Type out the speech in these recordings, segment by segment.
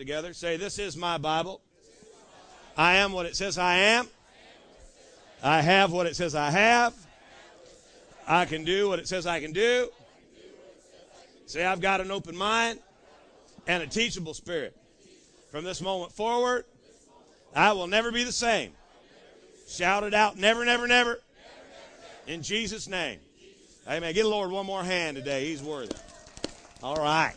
together. Say, This is my Bible. I am what it says I am. I have what it says I have. I can do what it says I can do. Say, I've got an open mind and a teachable spirit. From this moment forward, I will never be the same. Shout it out, never, never, never. In Jesus' name. Amen. Give the Lord one more hand today. He's worthy. All right.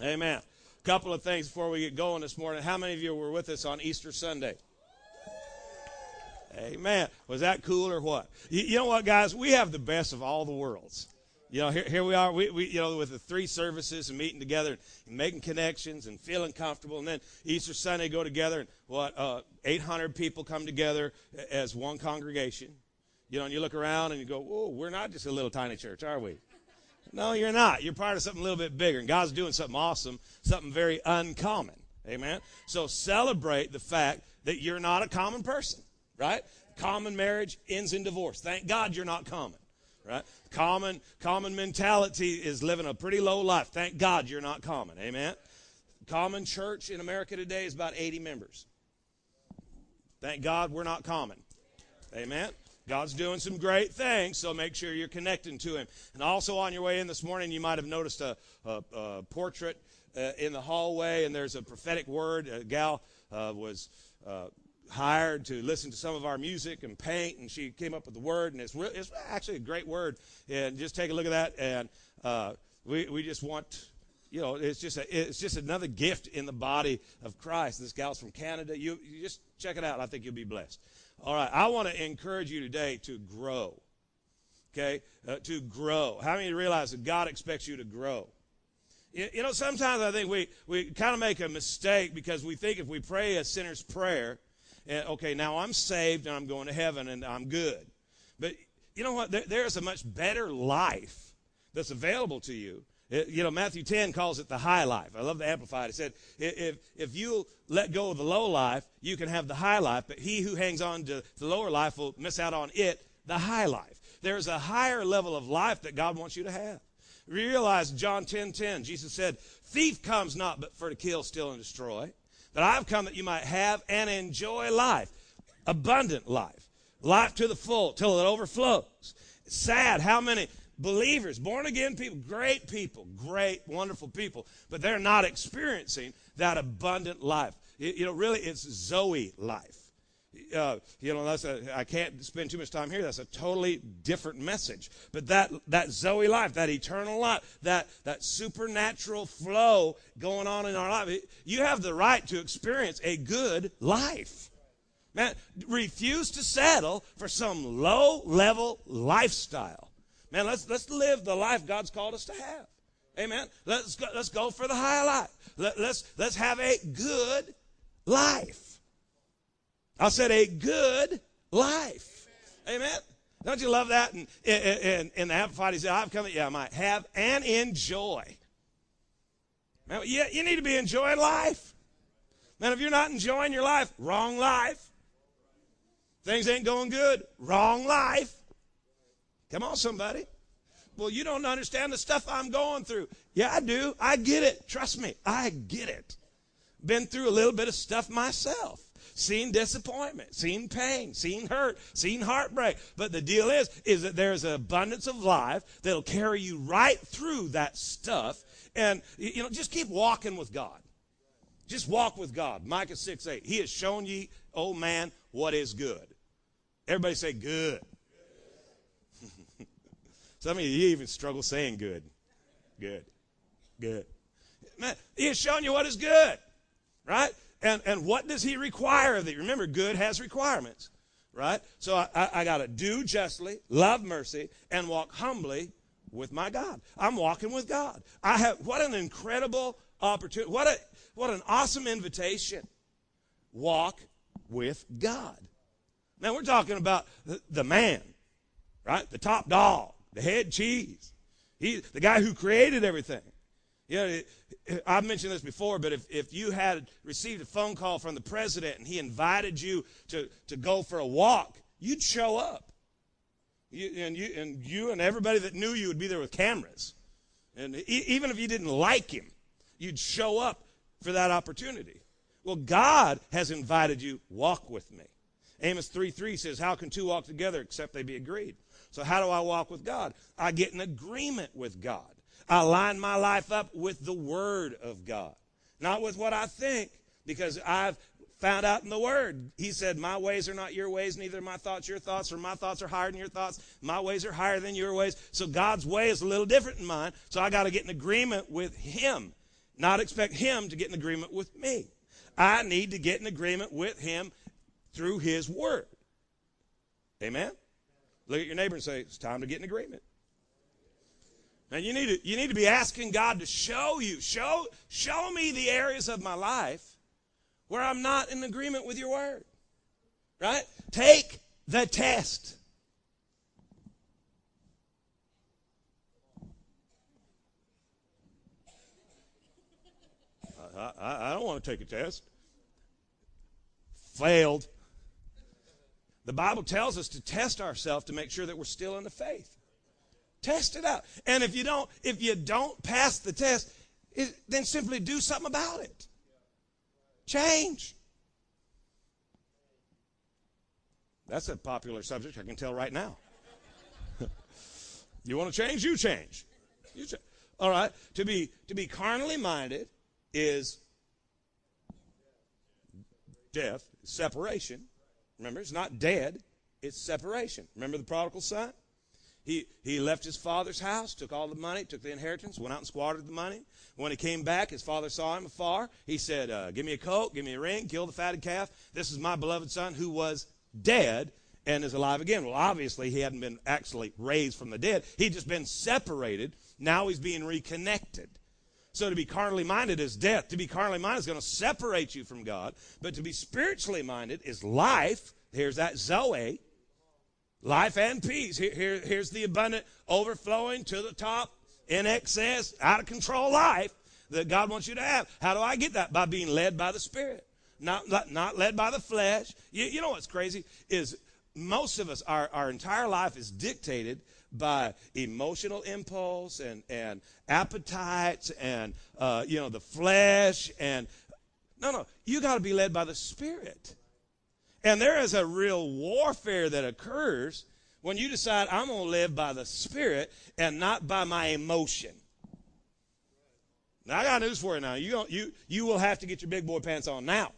Amen. Couple of things before we get going this morning. How many of you were with us on Easter Sunday? Amen. Was that cool or what? You, you, know what, guys? We have the best of all the worlds. You know, here, here we are, we, we, you know, with the three services and meeting together and making connections and feeling comfortable. And then Easter Sunday go together and what, uh, 800 people come together as one congregation. You know, and you look around and you go, oh, we're not just a little tiny church, are we? No, you're not. You're part of something a little bit bigger. And God's doing something awesome, something very uncommon. Amen. So celebrate the fact that you're not a common person, right? Common marriage ends in divorce. Thank God you're not common, right? Common, common mentality is living a pretty low life. Thank God you're not common. Amen. Common church in America today is about 80 members. Thank God we're not common. Amen. God's doing some great things, so make sure you're connecting to Him. And also on your way in this morning, you might have noticed a, a, a portrait uh, in the hallway, and there's a prophetic word. A gal uh, was uh, hired to listen to some of our music and paint, and she came up with the word, and it's, re- it's actually a great word. And just take a look at that, and uh, we, we just want you know, it's just a, it's just another gift in the body of Christ. This gal's from Canada. You, you just check it out. I think you'll be blessed. All right, I want to encourage you today to grow. Okay, uh, to grow. How many realize that God expects you to grow? You, you know, sometimes I think we we kind of make a mistake because we think if we pray a sinner's prayer, uh, okay, now I'm saved and I'm going to heaven and I'm good. But you know what? There, there's a much better life that's available to you it, you know, Matthew 10 calls it the high life. I love the Amplified. It said, if, if you let go of the low life, you can have the high life, but he who hangs on to the lower life will miss out on it, the high life. There's a higher level of life that God wants you to have. Realize John 10 10, Jesus said, Thief comes not but for to kill, steal, and destroy. But I've come that you might have and enjoy life, abundant life, life to the full, till it overflows. Sad how many believers, born again people, great people, great, wonderful people, but they're not experiencing that abundant life. You know, really, it's Zoe life. Uh, you know, that's a, I can't spend too much time here. That's a totally different message. But that, that Zoe life, that eternal life, that, that supernatural flow going on in our life, you have the right to experience a good life. Man, refuse to settle for some low level lifestyle. Man, let's, let's live the life God's called us to have. Amen. Let's go, let's go for the high life. Let, let's, let's have a good life. I said a good life. Amen. Don't you love that? And in, the Amplified, he said, I've come, yeah, I might have and enjoy. Man, you need to be enjoying life. Man, if you're not enjoying your life, wrong life. Things ain't going good, wrong life. Come on, somebody. Well, you don't understand the stuff I'm going through. Yeah, I do. I get it. Trust me, I get it. Been through a little bit of stuff myself. Seen disappointment, seen pain, seen hurt, seen heartbreak. But the deal is, is that there's an abundance of life that'll carry you right through that stuff. And, you know, just keep walking with God. Just walk with God. Micah 6 8. He has shown ye, oh man, what is good. Everybody say good. Some of you, even struggle saying good. Good. Good. Man, he shown you what is good, right? And, and what does he require of thee? Remember, good has requirements, right? So I, I, I got to do justly, love mercy, and walk humbly with my God. I'm walking with God. I have, what an incredible opportunity. What a, what an awesome invitation. Walk with God. Now we're talking about the, the man, right? The top dog the head cheese. He, the guy who created everything. You know, I've mentioned this before, but if, if you had received a phone call from the president and he invited you to, to go for a walk, you'd show up. You, and, you, and you and everybody that knew you would be there with cameras. And even if you didn't like him, you'd show up for that opportunity. Well, God has invited you, walk with me. Amos 3 3 says, How can two walk together except they be agreed? So, how do I walk with God? I get an agreement with God. I line my life up with the Word of God, not with what I think, because I've found out in the Word. He said, My ways are not your ways, neither my thoughts your thoughts, for my thoughts are higher than your thoughts. My ways are higher than your ways. So God's way is a little different than mine. So I got to get in agreement with Him, not expect Him to get in agreement with me. I need to get in agreement with Him through His Word. Amen? Look at your neighbor and say, It's time to get in agreement. And you need to, you need to be asking God to show you, show, show me the areas of my life where I'm not in agreement with your word. Right? Take the test. I, I, I don't want to take a test. Failed. The Bible tells us to test ourselves to make sure that we're still in the faith. Test it out. And if you don't, if you don't pass the test, it, then simply do something about it. Change. That's a popular subject, I can tell right now. you want to change? You change. You change. All right. To be to be carnally minded is death, separation. Remember, it's not dead, it's separation. Remember the prodigal son? He, he left his father's house, took all the money, took the inheritance, went out and squandered the money. When he came back, his father saw him afar. He said, uh, Give me a coat, give me a ring, kill the fatted calf. This is my beloved son who was dead and is alive again. Well, obviously, he hadn't been actually raised from the dead, he'd just been separated. Now he's being reconnected. So to be carnally minded is death. To be carnally minded is going to separate you from God. But to be spiritually minded is life. Here's that Zoe. Life and peace. Here, here, here's the abundant, overflowing to the top, in excess, out of control life that God wants you to have. How do I get that? By being led by the Spirit, not, not, not led by the flesh. You, you know what's crazy? Is most of us, our, our entire life is dictated by emotional impulse and, and appetites and, uh, you know, the flesh. And no, no, you got to be led by the Spirit. And there is a real warfare that occurs when you decide I'm going to live by the Spirit and not by my emotion. Now I got news for you now. You you you will have to get your big boy pants on now.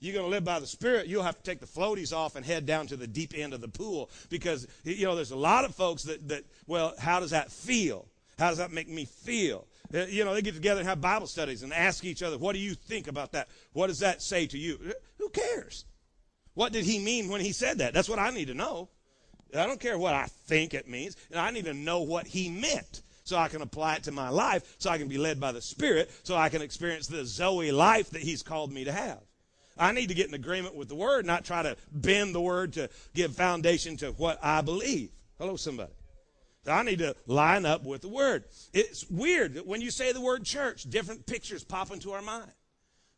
You're going to live by the Spirit. You'll have to take the floaties off and head down to the deep end of the pool because you know there's a lot of folks that that well, how does that feel? How does that make me feel? Uh, you know, they get together and have Bible studies and ask each other, "What do you think about that? What does that say to you?" Who cares? What did he mean when he said that? That's what I need to know. I don't care what I think it means. And I need to know what he meant so I can apply it to my life, so I can be led by the Spirit, so I can experience the Zoe life that he's called me to have. I need to get in agreement with the Word, not try to bend the Word to give foundation to what I believe. Hello, somebody. I need to line up with the Word. It's weird that when you say the word church, different pictures pop into our mind.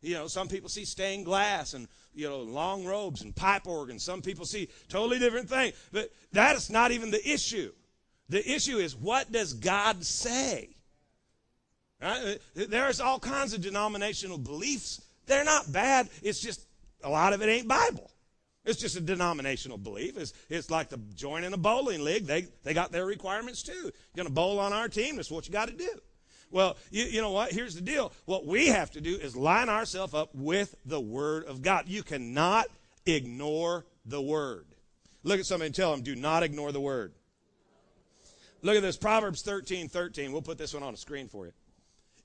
You know, some people see stained glass and, you know, long robes and pipe organs. Some people see totally different things. But that is not even the issue. The issue is what does God say? Right? There's all kinds of denominational beliefs. They're not bad. It's just a lot of it ain't Bible. It's just a denominational belief. It's, it's like the joining a bowling league. They, they got their requirements too. You're going to bowl on our team. That's what you got to do. Well, you, you know what? Here's the deal. What we have to do is line ourselves up with the Word of God. You cannot ignore the Word. Look at somebody and tell them, do not ignore the Word. Look at this, Proverbs 13, 13. We'll put this one on a screen for you.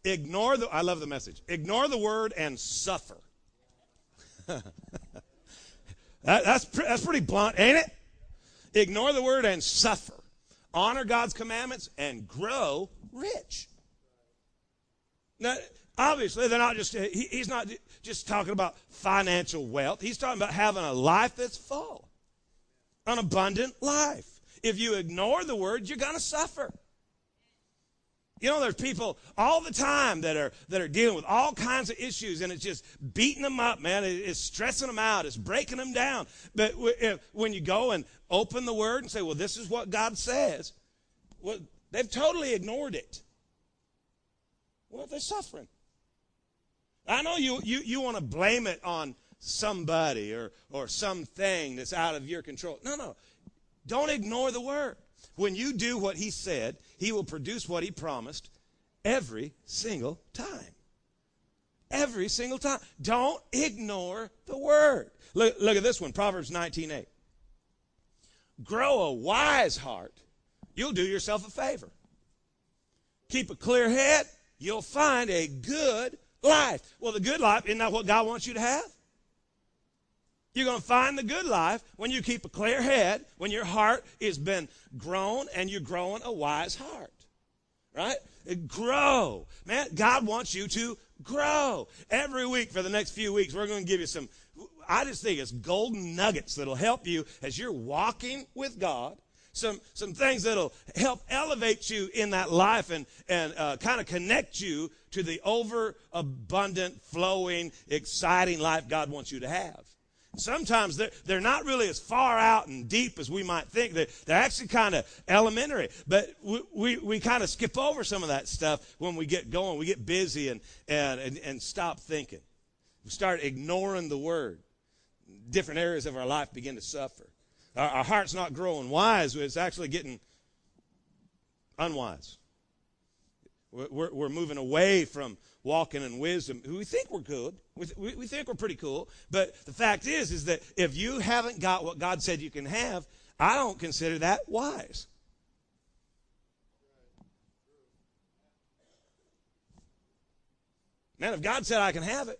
Ignore the, I love the message. Ignore the Word and suffer. that, that's, that's pretty blunt, ain't it? Ignore the Word and suffer. Honor God's commandments and grow rich. Now, obviously, they're not just, he, he's not just talking about financial wealth. He's talking about having a life that's full, an abundant life. If you ignore the word, you're going to suffer. You know, there's people all the time that are that are dealing with all kinds of issues, and it's just beating them up, man. It's stressing them out. It's breaking them down. But when you go and open the Word and say, "Well, this is what God says," well, they've totally ignored it. Well, they're suffering. I know you, you, you want to blame it on somebody or, or something that's out of your control. No, no. Don't ignore the word. When you do what he said, he will produce what he promised every single time. Every single time. Don't ignore the word. Look, look at this one, Proverbs 19:8. Grow a wise heart, you'll do yourself a favor. Keep a clear head, you'll find a good life. Well, the good life, isn't that what God wants you to have? You're going to find the good life when you keep a clear head, when your heart has been grown and you're growing a wise heart. Right? Grow. Man, God wants you to grow. Every week for the next few weeks, we're going to give you some, I just think it's golden nuggets that'll help you as you're walking with God some some things that'll help elevate you in that life and and uh, kind of connect you to the overabundant, flowing, exciting life God wants you to have. Sometimes they're, they're not really as far out and deep as we might think. They're, they're actually kind of elementary. But we, we, we kind of skip over some of that stuff when we get going. We get busy and, and, and, and stop thinking. We start ignoring the word. Different areas of our life begin to suffer. Our, our heart's not growing wise, it's actually getting unwise. We're, we're moving away from walking in wisdom. We think we're good. We, we think we're pretty cool. But the fact is, is that if you haven't got what God said you can have, I don't consider that wise. Man, if God said I can have it,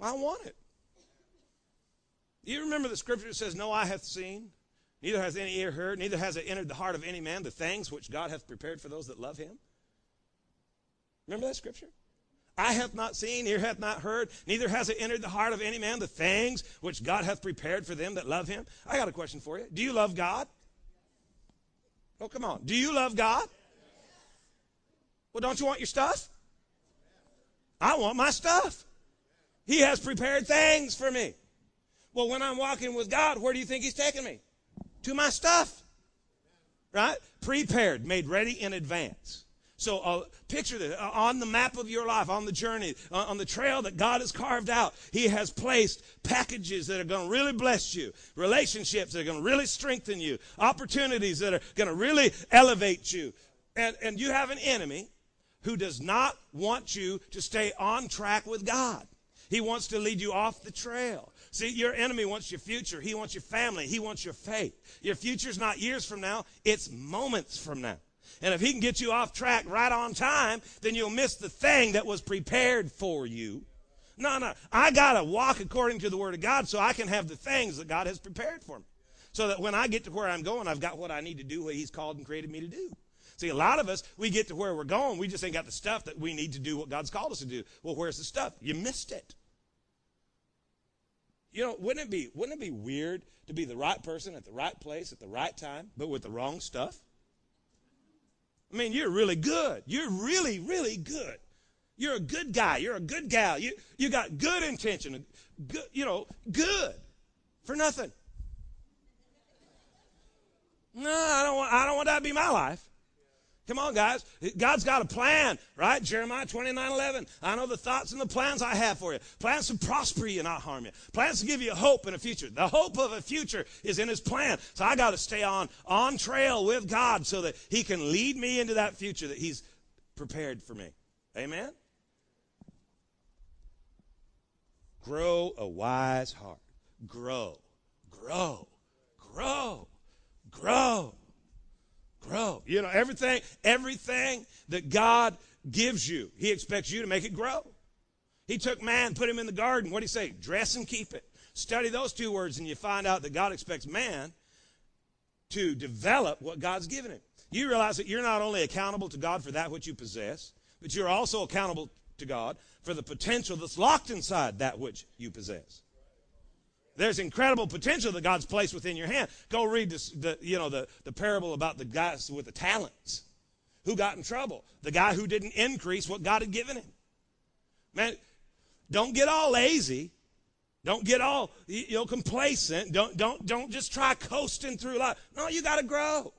I want it. You remember the scripture that says, No eye hath seen, neither has any ear heard, neither has it entered the heart of any man the things which God hath prepared for those that love him? Remember that scripture? I hath not seen, ear hath not heard, neither has it entered the heart of any man the things which God hath prepared for them that love him. I got a question for you. Do you love God? Oh, come on. Do you love God? Well, don't you want your stuff? I want my stuff. He has prepared things for me. Well, when I'm walking with God, where do you think He's taking me? To my stuff. Right? Prepared, made ready in advance. So uh, picture this uh, on the map of your life, on the journey, uh, on the trail that God has carved out. He has placed packages that are going to really bless you, relationships that are going to really strengthen you, opportunities that are going to really elevate you. And, and you have an enemy who does not want you to stay on track with God. He wants to lead you off the trail. See, your enemy wants your future. He wants your family. He wants your faith. Your future's not years from now, it's moments from now. And if he can get you off track right on time, then you'll miss the thing that was prepared for you. No, no. I got to walk according to the Word of God so I can have the things that God has prepared for me. So that when I get to where I'm going, I've got what I need to do, what He's called and created me to do. See, a lot of us, we get to where we're going, we just ain't got the stuff that we need to do what God's called us to do. Well, where's the stuff? You missed it. You know, wouldn't it be wouldn't it be weird to be the right person at the right place at the right time, but with the wrong stuff? I mean, you're really good. You're really, really good. You're a good guy. You're a good gal. You, you got good intention. Good, you know, good for nothing. No, I don't want, I don't want that to be my life. Come on, guys. God's got a plan, right? Jeremiah 29 11. I know the thoughts and the plans I have for you. Plans to prosper you not harm you. Plans to give you hope in a future. The hope of a future is in His plan. So I got to stay on, on trail with God so that He can lead me into that future that He's prepared for me. Amen? Grow a wise heart. Grow, grow, grow, grow grow. You know, everything, everything that God gives you, He expects you to make it grow. He took man, put him in the garden. What did he say? Dress and keep it. Study those two words, and you find out that God expects man to develop what God's given him. You realize that you're not only accountable to God for that which you possess, but you're also accountable to God for the potential that's locked inside that which you possess. There's incredible potential that God's placed within your hand. Go read this, the, you know, the, the parable about the guys with the talents. Who got in trouble? The guy who didn't increase what God had given him. Man, don't get all lazy. Don't get all you know complacent. Don't don't don't just try coasting through life. No, you got to grow.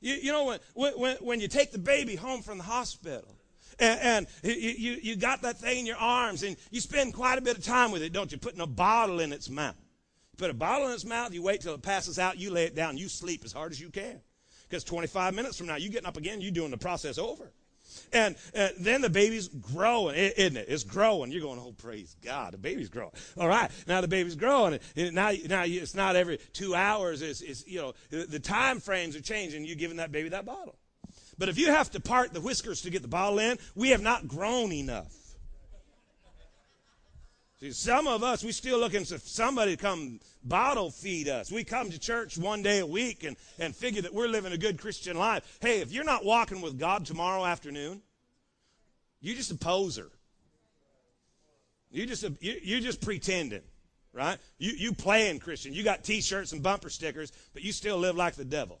You, you know when, when when you take the baby home from the hospital And, and you, you, you got that thing in your arms and you spend quite a bit of time with it, don't you? Putting a bottle in its mouth. Put a bottle in its mouth, you wait till it passes out, you lay it down, you sleep as hard as you can. Because 25 minutes from now, you getting up again, you doing the process over. And, then the baby's growing, isn't it? It's growing. You're going, oh, praise God, the baby's growing. All right, now the baby's growing. And now, now it's not every two hours. It's, it's you know, the time frames are changing. You're giving that baby that bottle. But if you have to part the whiskers to get the bottle in, we have not grown enough. See, some of us, we still looking for somebody to come bottle feed us. We come to church one day a week and, and figure that we're living a good Christian life. Hey, if you're not walking with God tomorrow afternoon, you're just a poser. You just you, you're just pretending, right? You you playing Christian. You got T-shirts and bumper stickers, but you still live like the devil,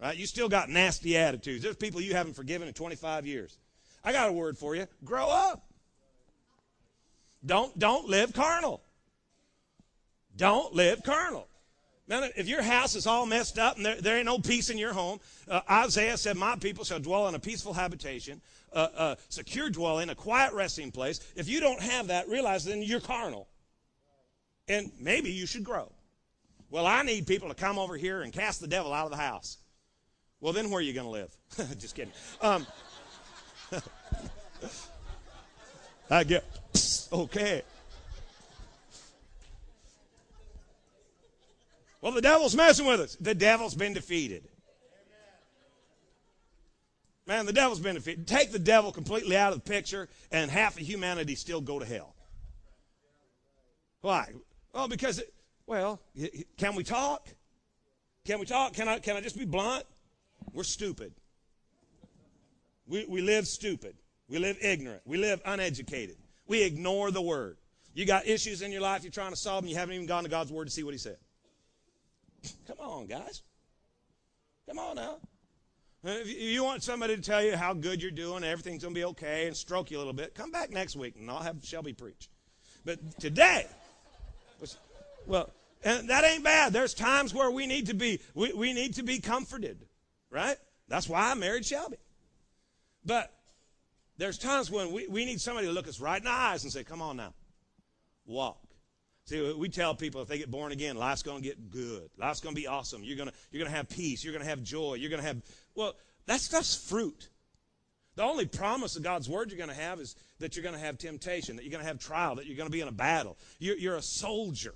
right? You still got nasty attitudes. There's people you haven't forgiven in 25 years. I got a word for you. Grow up. Don't, don't live carnal. Don't live carnal. Man, if your house is all messed up and there, there ain't no peace in your home, uh, Isaiah said, My people shall dwell in a peaceful habitation, a uh, uh, secure dwelling, a quiet resting place. If you don't have that, realize then you're carnal. And maybe you should grow. Well, I need people to come over here and cast the devil out of the house. Well, then where are you going to live? Just kidding. Um, I get okay. Well, the devil's messing with us. The devil's been defeated. Man, the devil's been defeated. Take the devil completely out of the picture, and half of humanity still go to hell. Why? Well, because, it, well, can we talk? Can we talk? Can I, can I just be blunt? We're stupid. We, we live stupid. We live ignorant. We live uneducated. We ignore the word. You got issues in your life, you're trying to solve them, you haven't even gone to God's word to see what he said. Come on, guys. Come on now. If you want somebody to tell you how good you're doing, everything's going to be okay, and stroke you a little bit, come back next week and I'll have Shelby preach. But today, well, and that ain't bad. There's times where we need to be we, we need to be comforted, right? That's why I married Shelby. But there's times when we, we need somebody to look us right in the eyes and say, come on now, walk. See, we tell people if they get born again, life's going to get good. Life's going to be awesome. You're going to, you're going to have peace. You're going to have joy. You're going to have, well, that stuff's fruit. The only promise of God's word you're going to have is that you're going to have temptation, that you're going to have trial, that you're going to be in a battle. You're, you're a soldier.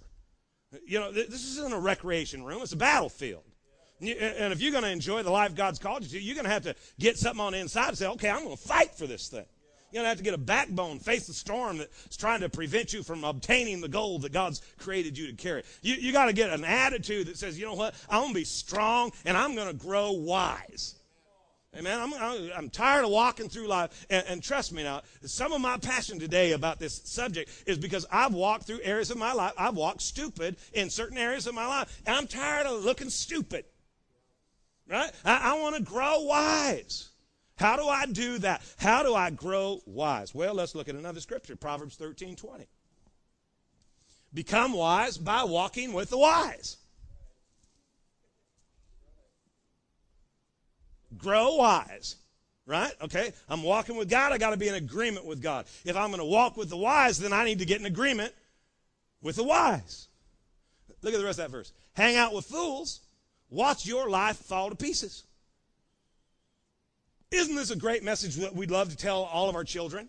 You know, this isn't a recreation room, it's a battlefield. And if you're going to enjoy the life God's called you to, you're going to have to get something on the inside and say, okay, I'm going to fight for this thing. You're going to have to get a backbone, face the storm that's trying to prevent you from obtaining the goal that God's created you to carry. You, you got to get an attitude that says, you know what? I'm going to be strong and I'm going to grow wise. Amen. I'm, I'm tired of walking through life. And, and, trust me now, some of my passion today about this subject is because I've walked through areas of my life. I've walked stupid in certain areas of my life. And I'm tired of looking stupid. Right? I, I want to grow wise. How do I do that? How do I grow wise? Well, let's look at another scripture, Proverbs 13 20. Become wise by walking with the wise. Grow wise. Right? Okay. I'm walking with God. I got to be in agreement with God. If I'm going to walk with the wise, then I need to get in agreement with the wise. Look at the rest of that verse. Hang out with fools Watch your life fall to pieces. Isn't this a great message that we'd love to tell all of our children?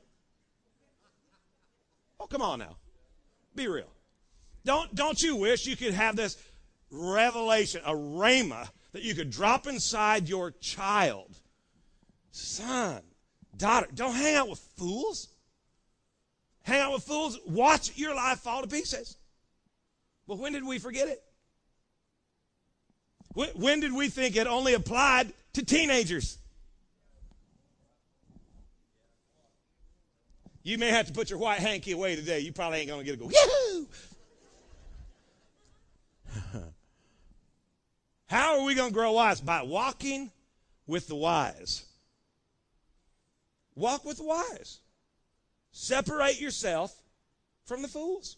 Oh, come on now. Be real. Don't, don't you wish you could have this revelation, a rhema, that you could drop inside your child? Son, daughter, don't hang out with fools. Hang out with fools. Watch your life fall to pieces. But when did we forget it? When did we think it only applied to teenagers? You may have to put your white hanky away today. You probably ain't going to get to go, yahoo! How are we going to grow wise? By walking with the wise. Walk with the wise. Separate yourself from the fools.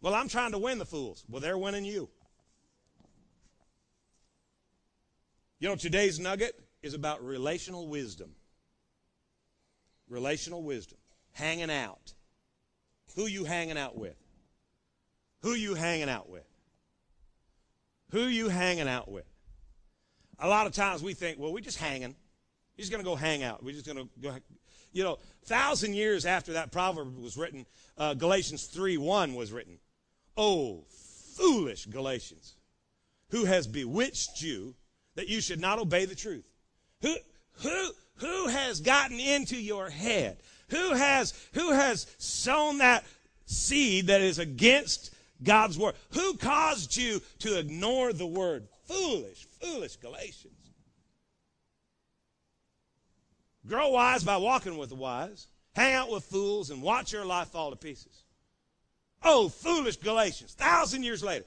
Well, I'm trying to win the fools. Well, they're winning you. You know, today's nugget is about relational wisdom. Relational wisdom. Hanging out. Who you hanging out with? Who you hanging out with? Who you hanging out with? A lot of times we think, well, we're just hanging. We're just going to go hang out. We're just going to go. You know, thousand years after that proverb was written, uh, Galatians 3 1 was written. Oh, foolish Galatians, who has bewitched you that you should not obey the truth? Who, who, who has gotten into your head? Who has, who has sown that seed that is against God's word? Who caused you to ignore the word? Foolish, foolish Galatians. Grow wise by walking with the wise. Hang out with fools and watch your life fall to pieces. Oh, foolish Galatians. Thousand years later.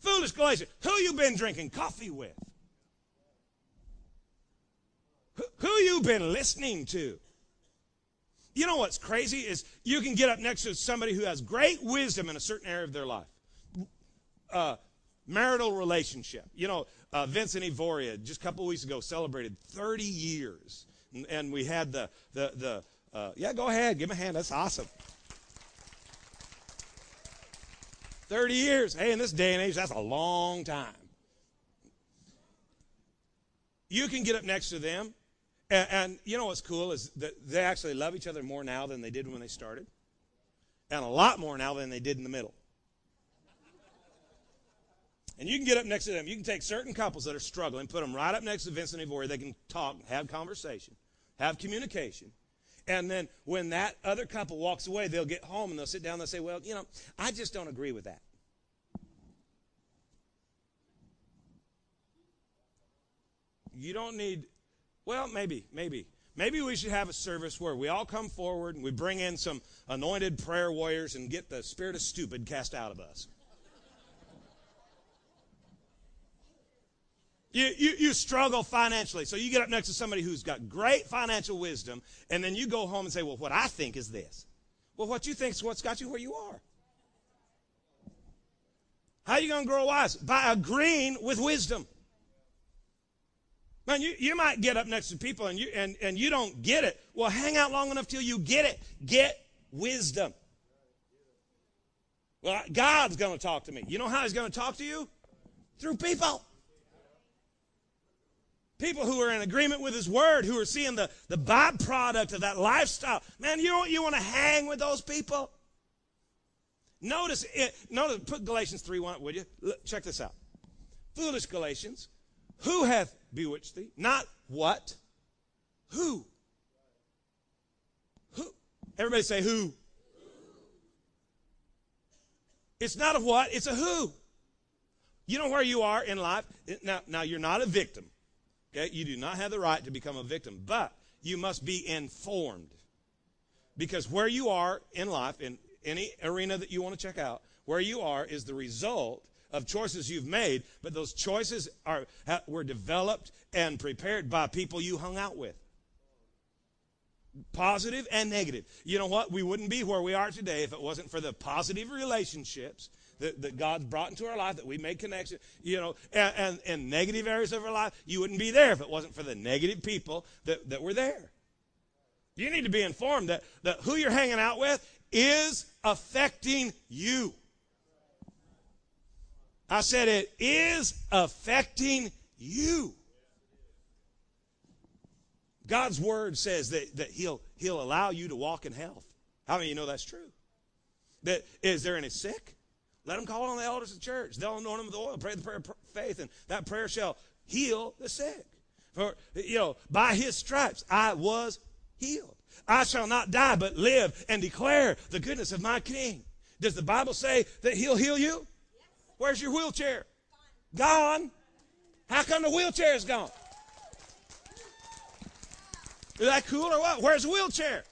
Foolish Galatians. Who you been drinking coffee with? Who you been listening to? You know what's crazy is you can get up next to somebody who has great wisdom in a certain area of their life. Uh, marital relationship. You know, uh, Vincent Evoria just a couple weeks ago celebrated 30 years, and, and we had the the the. Uh, yeah, go ahead, give him a hand. That's awesome. 30 years. Hey, in this day and age, that's a long time. You can get up next to them and, and, you know what's cool is that they actually love each other more now than they did when they started, and a lot more now than they did in the middle. And you can get up next to them. You can take certain couples that are struggling, put them right up next to Vincent and Ivory. They can talk, have conversation, have communication. And then when that other couple walks away, they'll get home and they'll sit down and they'll say, Well, you know, I just don't agree with that. You don't need well, maybe, maybe. Maybe we should have a service where we all come forward and we bring in some anointed prayer warriors and get the spirit of stupid cast out of us. You, you, you, struggle financially. So you get up next to somebody who's got great financial wisdom, and then you go home and say, Well, what I think is this. Well, what you think is what's got you where you are. How are you going to grow wise? By agreeing with wisdom. Man, you, you might get up next to people and you, and, and you don't get it. Well, hang out long enough till you get it. Get wisdom. Well, God's going to talk to me. You know how He's going to talk to you? Through people. People who are in agreement with His Word, who are seeing the, the byproduct of that lifestyle. Man, you, you want to hang with those people? Notice it. Notice, put Galatians 3 1, would you? Look, check this out. Foolish Galatians, who hath bewitched thee? Not what? Who? Who? Everybody say who? It's not a what, it's a who. You know where you are in life? Now, now you're not a victim. Okay? You do not have the right to become a victim, but you must be informed. Because where you are in life, in any arena that you want to check out, where you are is the result of choices you've made, but those choices are were developed and prepared by people you hung out with. Positive and negative. You know what? We wouldn't be where we are today if it wasn't for the positive relationships that, that God's brought into our life, that we made connection, you know, and, and, and negative areas of our life. You wouldn't be there if it wasn't for the negative people that, that were there. You need to be informed that, that who you're hanging out with is affecting you. I said it is affecting you. God's word says that, that he'll, he'll allow you to walk in health. How many of you know that's true? That is there any sick? Let them call on the elders of the church. They'll anoint them with oil, pray the prayer of faith, and that prayer shall heal the sick. For you know, by his stripes I was healed. I shall not die, but live and declare the goodness of my King. Does the Bible say that he'll heal you? Where's your wheelchair? Gone. How come the wheelchair is gone? Is that cool or what? Where's the wheelchair?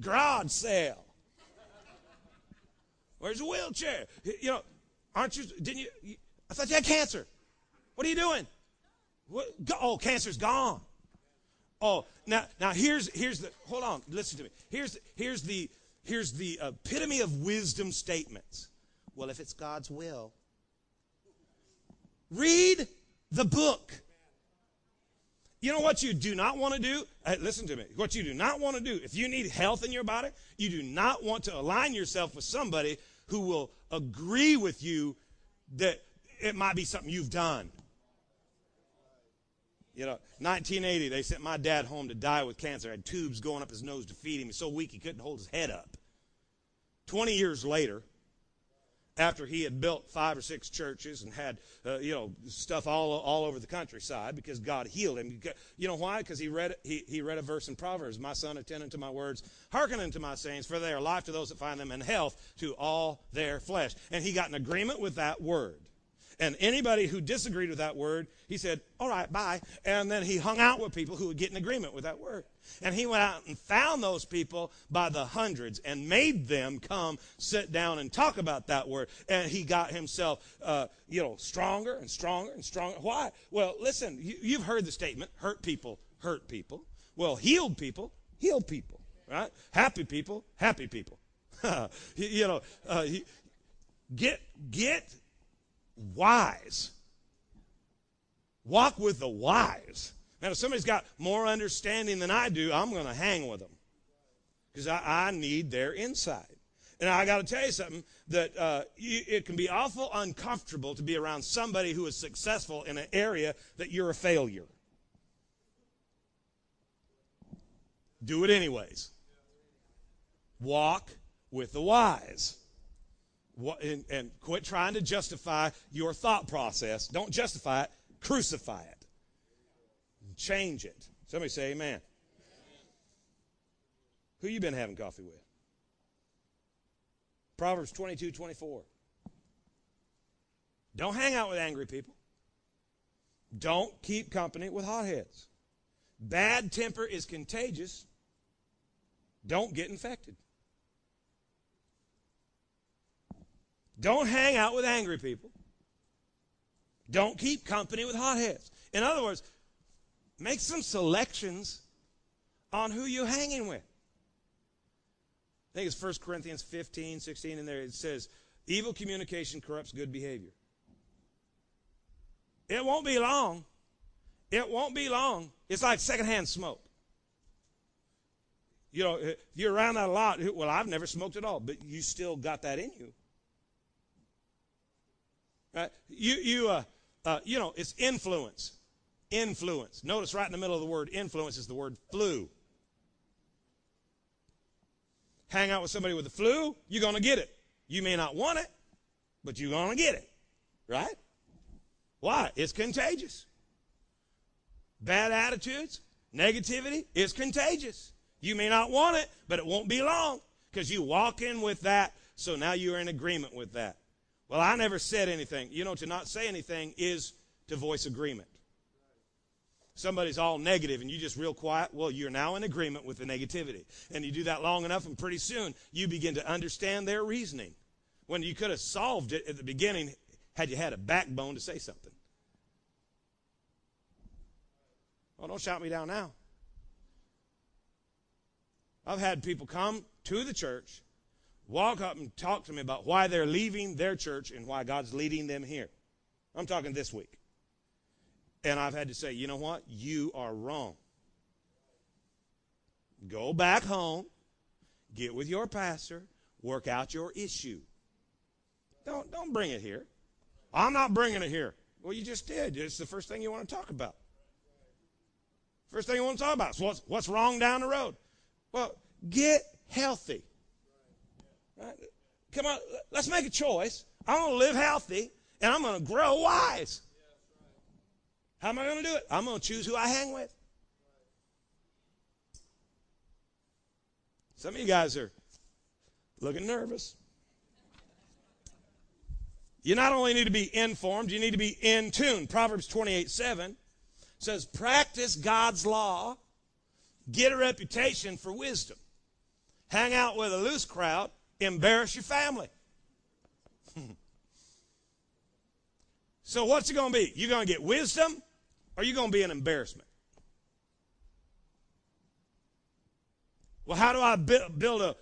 Garage sale. Where's the wheelchair? You know, aren't you? Didn't you? I thought you had cancer. What are you doing? What, oh, cancer's gone. Oh, now now here's here's the hold on, listen to me. Here's here's the here's the epitome of wisdom statements. Well, if it's God's will, Read the book. You know what you do not want to do? Uh, listen to me. What you do not want to do, if you need health in your body, you do not want to align yourself with somebody who will agree with you that it might be something you've done. You know, 1980, they sent my dad home to die with cancer. Had tubes going up his nose to feed him. He's so weak he couldn't hold his head up. 20 years later, after he had built five or six churches and had uh, you know stuff all all over the countryside because God healed him. You know why? Because he read he, he read a verse in Proverbs. My son, attend unto my words, hearken unto my sayings, for they are life to those that find them, and health to all their flesh. And he got an agreement with that word. And anybody who disagreed with that word, he said, all right, bye. And then he hung out with people who would get in agreement with that word. And he went out and found those people by the hundreds and made them come sit down and talk about that word. And he got himself, uh, you know, stronger and stronger and stronger. Why? Well, listen, you, you've heard the statement, hurt people, hurt people. Well, healed people, heal people, right? Happy people, happy people. you know, uh, get, get wise. Walk with the wise. Now, if somebody's got more understanding than I do, I'm going to hang with them because I, I, need their insight. And I got to tell you something that uh, you, it can be awful uncomfortable to be around somebody who is successful in an area that you're a failure. Do it anyways. Walk with the wise and, and quit trying to justify your thought process. Don't justify it, crucify it. Change it. Somebody say amen. Who you been having coffee with? Proverbs 22, 24. Don't hang out with angry people. Don't keep company with hotheads. Bad temper is contagious. Don't get infected. Don't hang out with angry people. Don't keep company with hotheads. In other words, make some selections on who you're hanging with. I think it's 1 Corinthians 15, 16 in there. It says, evil communication corrupts good behavior. It won't be long. It won't be long. It's like secondhand smoke. You know, if you're around that a lot, well, I've never smoked at all, but you still got that in you. Right? You, you, uh, uh, you know, it's influence. Influence. Notice right in the middle of the word influence is the word flu. Hang out with somebody with the flu, you're going to get it. You may not want it, but you're going to get it. Right? Why? It's contagious. Bad attitudes, negativity is contagious. You may not want it, but it won't be long because you walk in with that, so now you're in agreement with that. Well, I never said anything. You know, to not say anything is to voice agreement. Somebody's all negative and you just real quiet. Well, you're now in agreement with the negativity. And you do that long enough, and pretty soon you begin to understand their reasoning. When you could have solved it at the beginning had you had a backbone to say something. Well, don't shout me down now. I've had people come to the church walk up and talk to me about why they're leaving their church and why God's leading them here. I'm talking this week. And I've had to say, you know what? You are wrong. Go back home, get with your pastor, work out your issue. Don't, don't bring it here. I'm not bringing it here. Well, you just did. It's the first thing you want to talk about. First thing you want to talk about is what's, what's wrong down the road. Well, get healthy. Right? Come on, let's make a choice. I'm going to live healthy and I'm going to grow wise. How am I going to do it? I'm going to choose who I hang with. Some of you guys are looking nervous. You not only need to be informed, you need to be in tune. Proverbs 28 7 says, Practice God's law, get a reputation for wisdom. Hang out with a loose crowd, embarrass your family. so what's it going to be? You're going to get wisdom or you're going to be an embarrassment? Well, how do I build a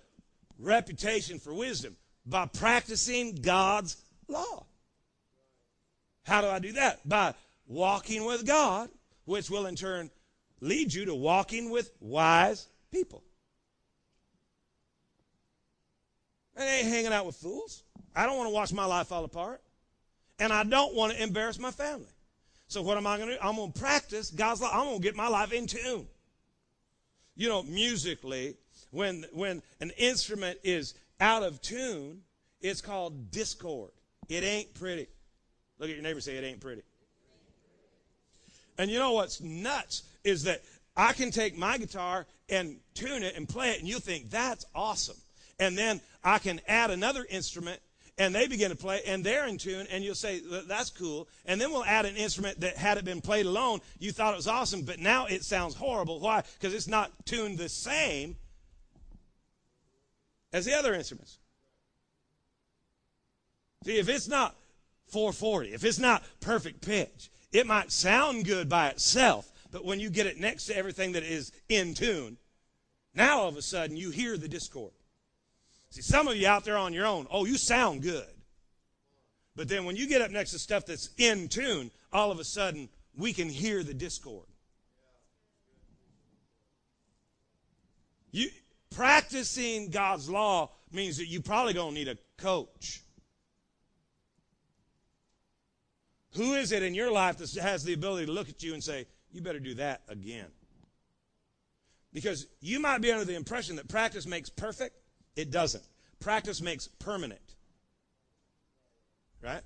reputation for wisdom? By practicing God's law. How do I do that? By walking with God, which will in turn lead you to walking with wise people. I ain't hanging out with fools. I don't want to watch my life fall apart. And I don't want to embarrass my family. So what am I going to do? I'm going to practice God's law. I'm going to get my life in tune. You know, musically, when when an instrument is out of tune, it's called discord. It ain't pretty. Look at your neighbor say it ain't pretty. And you know what's nuts is that I can take my guitar and tune it and play it, and you'll think that's awesome. And then I can add another instrument and they begin to play and they're in tune and you'll say that's cool. And then we'll add an instrument that had it been played alone you thought it was awesome but now it sounds horrible. Why? Because it's not tuned the same as the other instruments. See if it's not 440 if it's not perfect pitch it might sound good by itself but when you get it next to everything that is in tune now all of a sudden you hear the discord See, some of you out there on your own, oh, you sound good. But then when you get up next to stuff that's in tune, all of a sudden we can hear the discord. You practicing God's law means that you probably to need a coach. Who is it in your life that has the ability to look at you and say, you better do that again? Because you might be under the impression that practice makes perfect. It doesn't. Practice makes permanent. Right?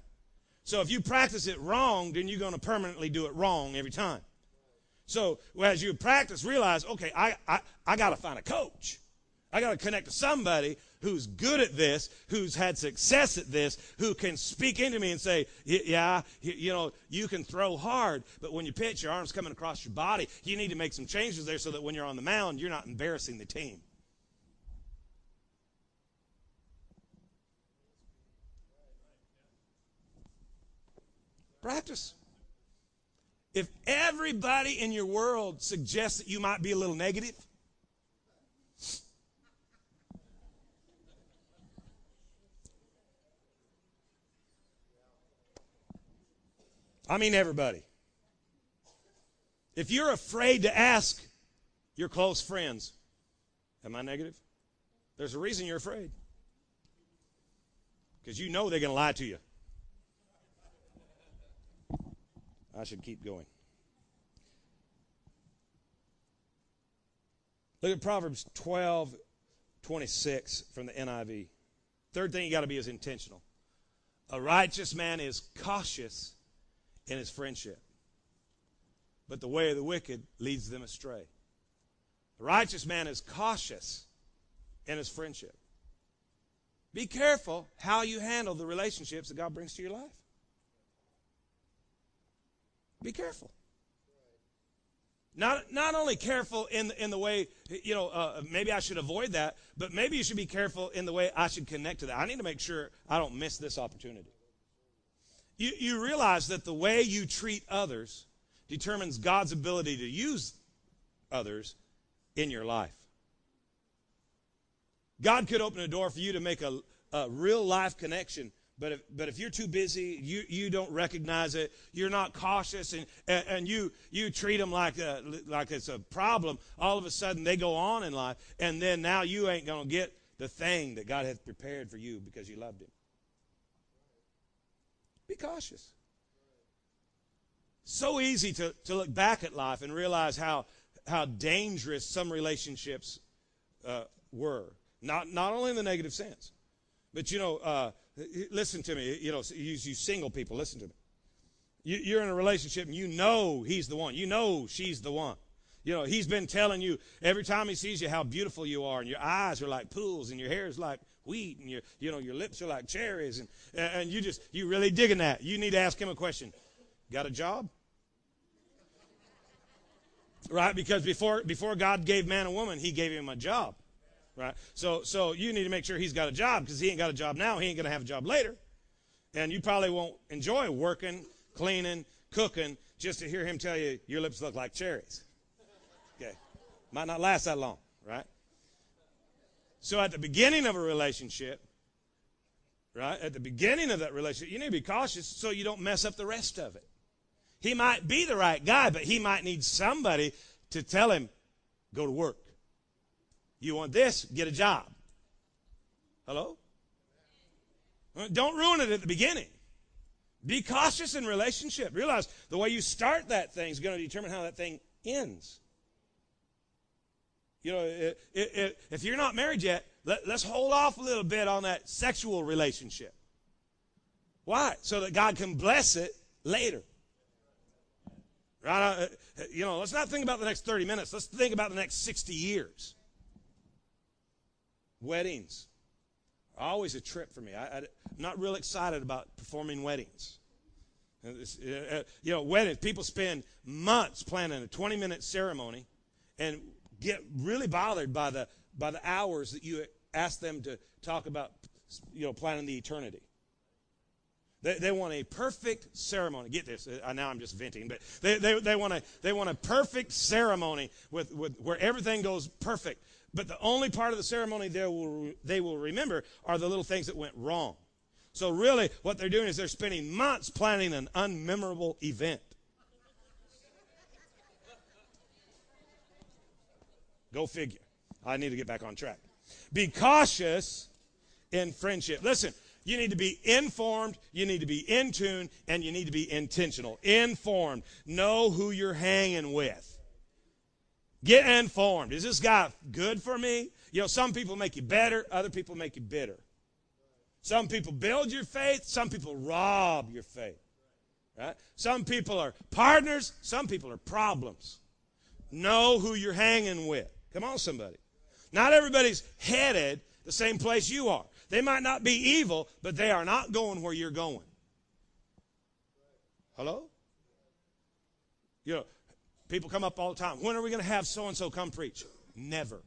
So if you practice it wrong, then you're going to permanently do it wrong every time. So as you practice, realize, okay, I, I, I got to find a coach. I got to connect to somebody who's good at this, who's had success at this, who can speak into me and say, yeah, you know, you can throw hard, but when you pitch, your arm's coming across your body. You need to make some changes there so that when you're on the mound, you're not embarrassing the team. Practice. If everybody in your world suggests that you might be a little negative, I mean everybody. If you're afraid to ask your close friends, am I negative? There's a reason you're afraid. Because you know they're going to lie to you. I should keep going. Look at Proverbs 12, 26 from the NIV. Third thing you got to be is intentional. A righteous man is cautious in his friendship, but the way of the wicked leads them astray. A righteous man is cautious in his friendship. Be careful how you handle the relationships that God brings to your life. Be careful. Not, not only careful in, in the way, you know, uh, maybe I should avoid that, but maybe you should be careful in the way I should connect to that. I need to make sure I don't miss this opportunity. You, you realize that the way you treat others determines God's ability to use others in your life. God could open a door for you to make a, a real life connection but if, but if you're too busy, you, you don't recognize it, you're not cautious, and, and, and you, you treat them like, a, like it's a problem, all of a sudden they go on in life, and then now you ain't going to get the thing that God has prepared for you because you loved Him. Be cautious. So easy to, to look back at life and realize how, how dangerous some relationships uh, were. Not, not only in the negative sense, but you know, uh, Listen to me. You know, you, you single people, listen to me. You, you're in a relationship and you know he's the one. You know she's the one. You know, he's been telling you every time he sees you how beautiful you are, and your eyes are like pools, and your hair is like wheat, and your you know your lips are like cherries, and and you just you really digging that. You need to ask him a question. Got a job? Right? Because before before God gave man a woman, He gave him a job right? So, so you need to make sure he's got a job because he ain't got a job now. He ain't going to have a job later. And you probably won't enjoy working, cleaning, cooking just to hear him tell you your lips look like cherries. Okay. Might not last that long, right? So at the beginning of a relationship, right? At the beginning of that relationship, you need to be cautious so you don't mess up the rest of it. He might be the right guy, but he might need somebody to tell him, go to work. You want this? Get a job. Hello? Don't ruin it at the beginning. Be cautious in relationship. Realize the way you start that thing is going to determine how that thing ends. You know, it, it, it, if you're not married yet, let, let's hold off a little bit on that sexual relationship. Why? So that God can bless it later. Right? Uh, you know, let's not think about the next 30 minutes. Let's think about the next 60 years. Weddings are always a trip for me. I, am not real excited about performing weddings. Uh, uh, you know, weddings, people spend months planning a 20 minute ceremony and get really bothered by the, by the hours that you ask them to talk about, you know, planning the eternity. They, they want a perfect ceremony. Get this. Uh, now I'm just venting, but they, they, they, want, a, they want a perfect ceremony with, with where everything goes perfect. But the only part of the ceremony they will, they will remember are the little things that went wrong. So really, what they're doing is they're spending months planning an unmemorable event. Go figure. I need to get back on track. Be cautious in friendship. Listen, you need to be informed, you need to be in tune, and you need to be intentional. Informed. Know who you're hanging with. Get informed. Is this guy good for me? You know, some people make you better, other people make you bitter. Some people build your faith, some people rob your faith. Right? Some people are partners, some people are problems. Know who you're hanging with. Come on, somebody. Not everybody's headed the same place you are. They might not be evil, but they are not going where you're going. Hello? You know, people come up all the time. When are we going to have so and so come preach? Never.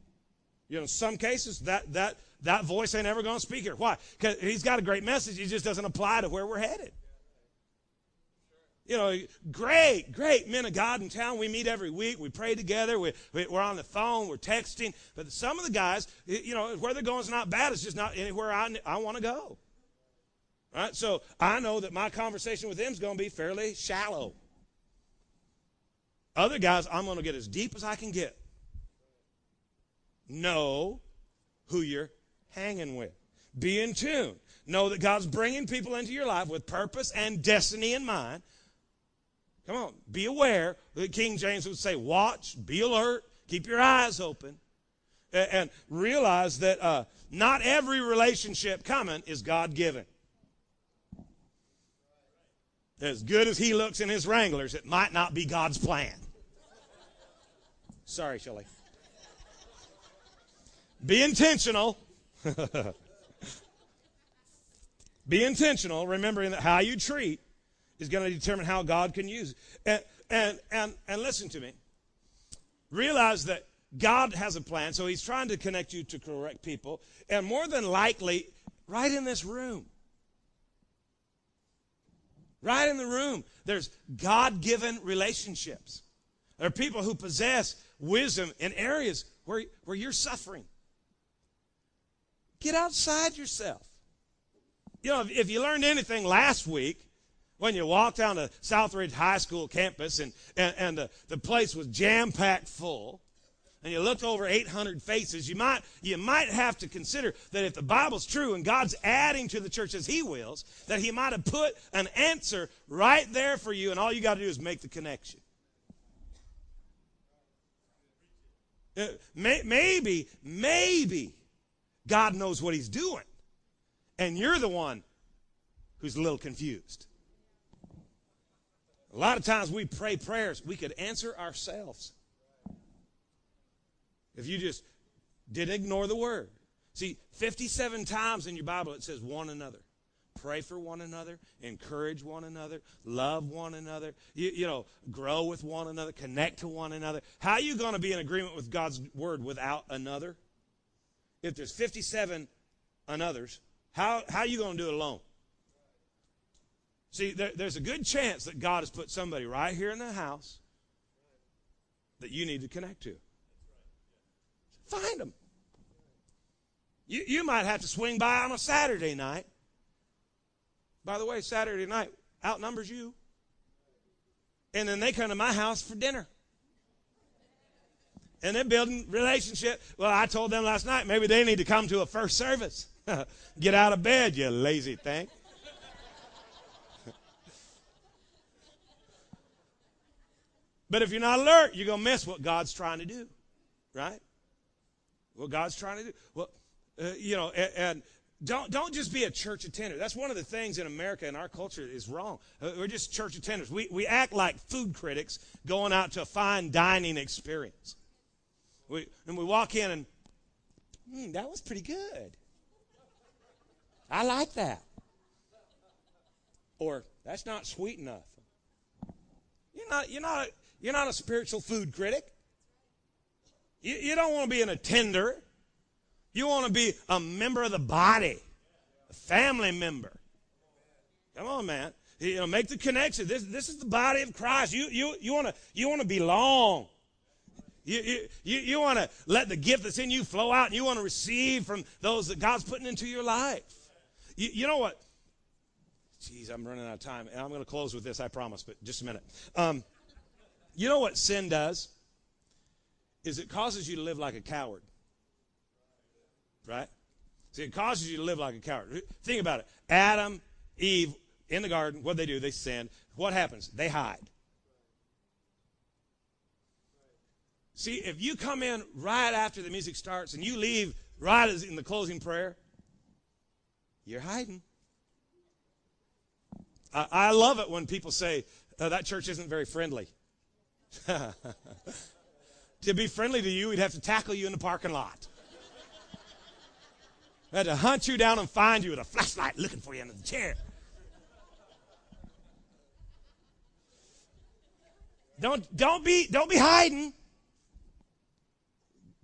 You know, in some cases, that, that, that voice ain't ever going to speak here. Why? Because he's got a great message. He just doesn't apply to where we're headed. You know, great, great men of God in town. We meet every week. We pray together. We, we, are on the phone. We're texting. But some of the guys, you know, where they're going is not bad. It's just not anywhere I, I want to go. All right? So I know that my conversation with them is going to be fairly shallow. Other guys, I'm going to get as deep as I can get. Know who you're hanging with. Be in tune. Know that God's bringing people into your life with purpose and destiny in mind. Come on, be aware. King James would say, watch, be alert, keep your eyes open, and, realize that uh, not every relationship coming is God given. As good as he looks in his Wranglers, it might not be God's plan. Sorry, Shelley. Be intentional. be intentional, remembering that how you treat is going to determine how God can use it. And, and, and, and listen to me. Realize that God has a plan, so He's trying to connect you to correct people. And more than likely, right in this room, right in the room, there's God given relationships. There are people who possess wisdom in areas where, where you're suffering. Get outside yourself. You know, if, if you learned anything last week, when you walked down the Southridge High School campus and, and, and the, the place was jam packed full, and you looked over 800 faces, you might, you might have to consider that if the Bible's true and God's adding to the church as He wills, that He might have put an answer right there for you, and all you got to do is make the connection. Uh, may, Uh, maybe, maybe God knows what He's doing, and you're the one who's a little confused. A lot of times we pray prayers we could answer ourselves. If you just didn't ignore the word. See, 57 times in your Bible it says one another. Pray for one another, encourage one another, love one another, you, you know, grow with one another, connect to one another. How are you going to be in agreement with God's word without another? If there's 57 anothers, how, how are you going to do it alone? See, there, there's a good chance that God has put somebody right here in the house that you need to connect to. Find them. You, you might have to swing by on a Saturday night. By the way, Saturday night outnumbers you. And then they come to my house for dinner. and they're building relationship. Well, I told them last night maybe they need to come to a first service. Get out of bed, you lazy thing. but if you're not alert, you're going to miss what God's trying to do, right? What God's trying to do. Well, uh, you know, and, and don't don't just be a church attender. That's one of the things in America and our culture is wrong. Uh, we're just church attenders. We we act like food critics going out to a fine dining experience. We and we walk in and hmm, that was pretty good. I like that. Or that's not sweet enough. You're not you're not a, you're not a spiritual food critic. You, you don't want to be an attender. You want to be a member of the body, a family member. Come on, man. You know, make the connection. This, this is the body of Christ. You, you, you want to you want to belong. You, you, you, you want to let the gift that's in you flow out, and you want to receive from those that God's putting into your life. You, you know what? Jeez, I'm running out of time. And I'm going to close with this, I promise, but just a minute. Um, you know what sin does? Is it causes you to live like a coward right? See, it causes you to live like a coward. Think about it. Adam, Eve, in the garden, what they do? They sin. What happens? They hide. See, if you come in right after the music starts and you leave right in the closing prayer, you're hiding. I, I love it when people say, oh, that church isn't very friendly. to be friendly to you, we'd have to tackle you in the parking lot. Had to hunt you down and find you with a flashlight looking for you under the chair. Don't, don't, be, don't be hiding.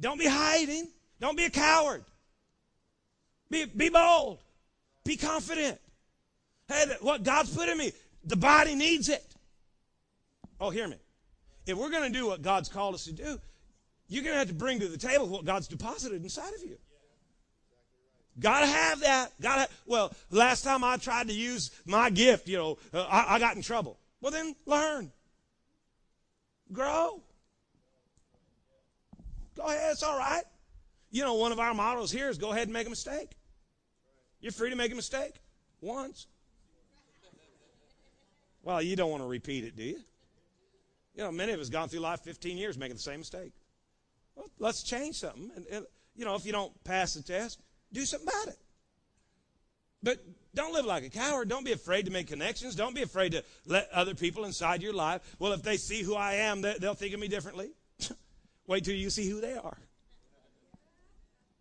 Don't be hiding. Don't be a coward. Be, be bold. Be confident. Hey, what God's put in me, the body needs it. Oh, hear me. If we're going to do what God's called us to do, you're going to have to bring to the table what God's deposited inside of you. Gotta have that. Gotta. Well, last time I tried to use my gift, you know, uh, I, I got in trouble. Well, then learn, grow. Go ahead. It's all right. You know, one of our models here is go ahead and make a mistake. You're free to make a mistake once. Well, you don't want to repeat it, do you? You know, many of us gone through life 15 years making the same mistake. Well, let's change something. And, and you know, if you don't pass the test, do something about it. But don't live like a coward. Don't be afraid to make connections. Don't be afraid to let other people inside your life. Well, if they see who I am, they'll think of me differently. Wait till you see who they are.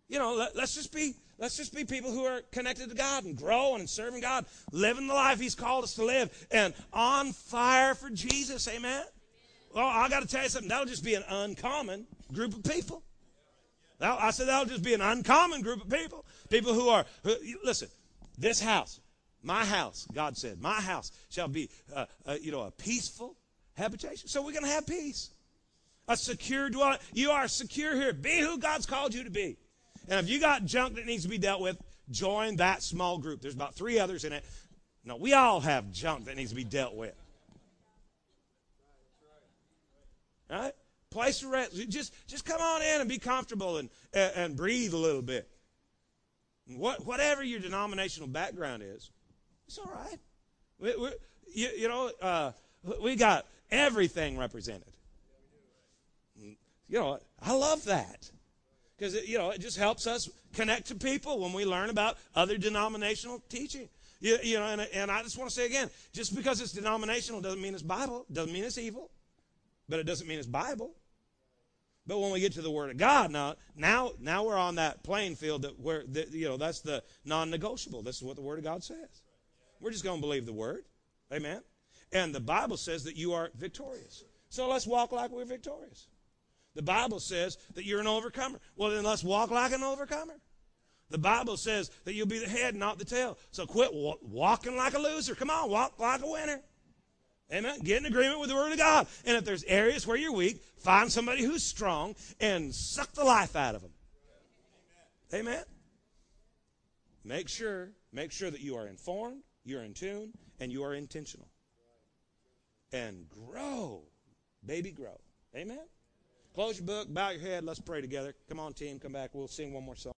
You know, let, us just be let's just be people who are connected to God and growing and serving God, living the life He's called us to live, and on fire for Jesus. Amen. Well, I got to tell you something. That'll just be an uncommon group of people. I said that'll just be an uncommon group of people. People who are, who, listen, this house, my house, God said, my house shall be, uh, uh, you know, a peaceful habitation. So we're going to have peace. A secure dwelling. You are secure here. Be who God's called you to be. And if you got junk that needs to be dealt with, join that small group. There's about three others in it. No, we all have junk that needs to be dealt with. Right? Place to rest. Just, just come on in and be comfortable and, and, and breathe a little bit. What, whatever your denominational background is, it's all right. We, we, you, you, know, uh, we got everything represented. You know, I love that because you know it just helps us connect to people when we learn about other denominational teaching. You, you know, and, and I just want to say again, just because it's denominational doesn't mean it's Bible, doesn't mean it's evil, but it doesn't mean it's Bible. But when we get to the Word of God, now, now, now we're on that playing field that where, that, you know, that's the non-negotiable. This is what the Word of God says. We're just going to believe the Word. Amen. And the Bible says that you are victorious. So let's walk like we're victorious. The Bible says that you're an overcomer. Well, then let's walk like an overcomer. The Bible says that you'll be the head, not the tail. So quit walking like a loser. Come on, walk like a winner. Amen. Get in agreement with the Word of God. And if there's areas where you're weak, find somebody who's strong and suck the life out of them. Amen. Make sure, make sure that you are informed, you're in tune, and you are intentional. And grow. Baby, grow. Amen. Close your book, bow your head, let's pray together. Come on, team, come back. We'll sing one more song.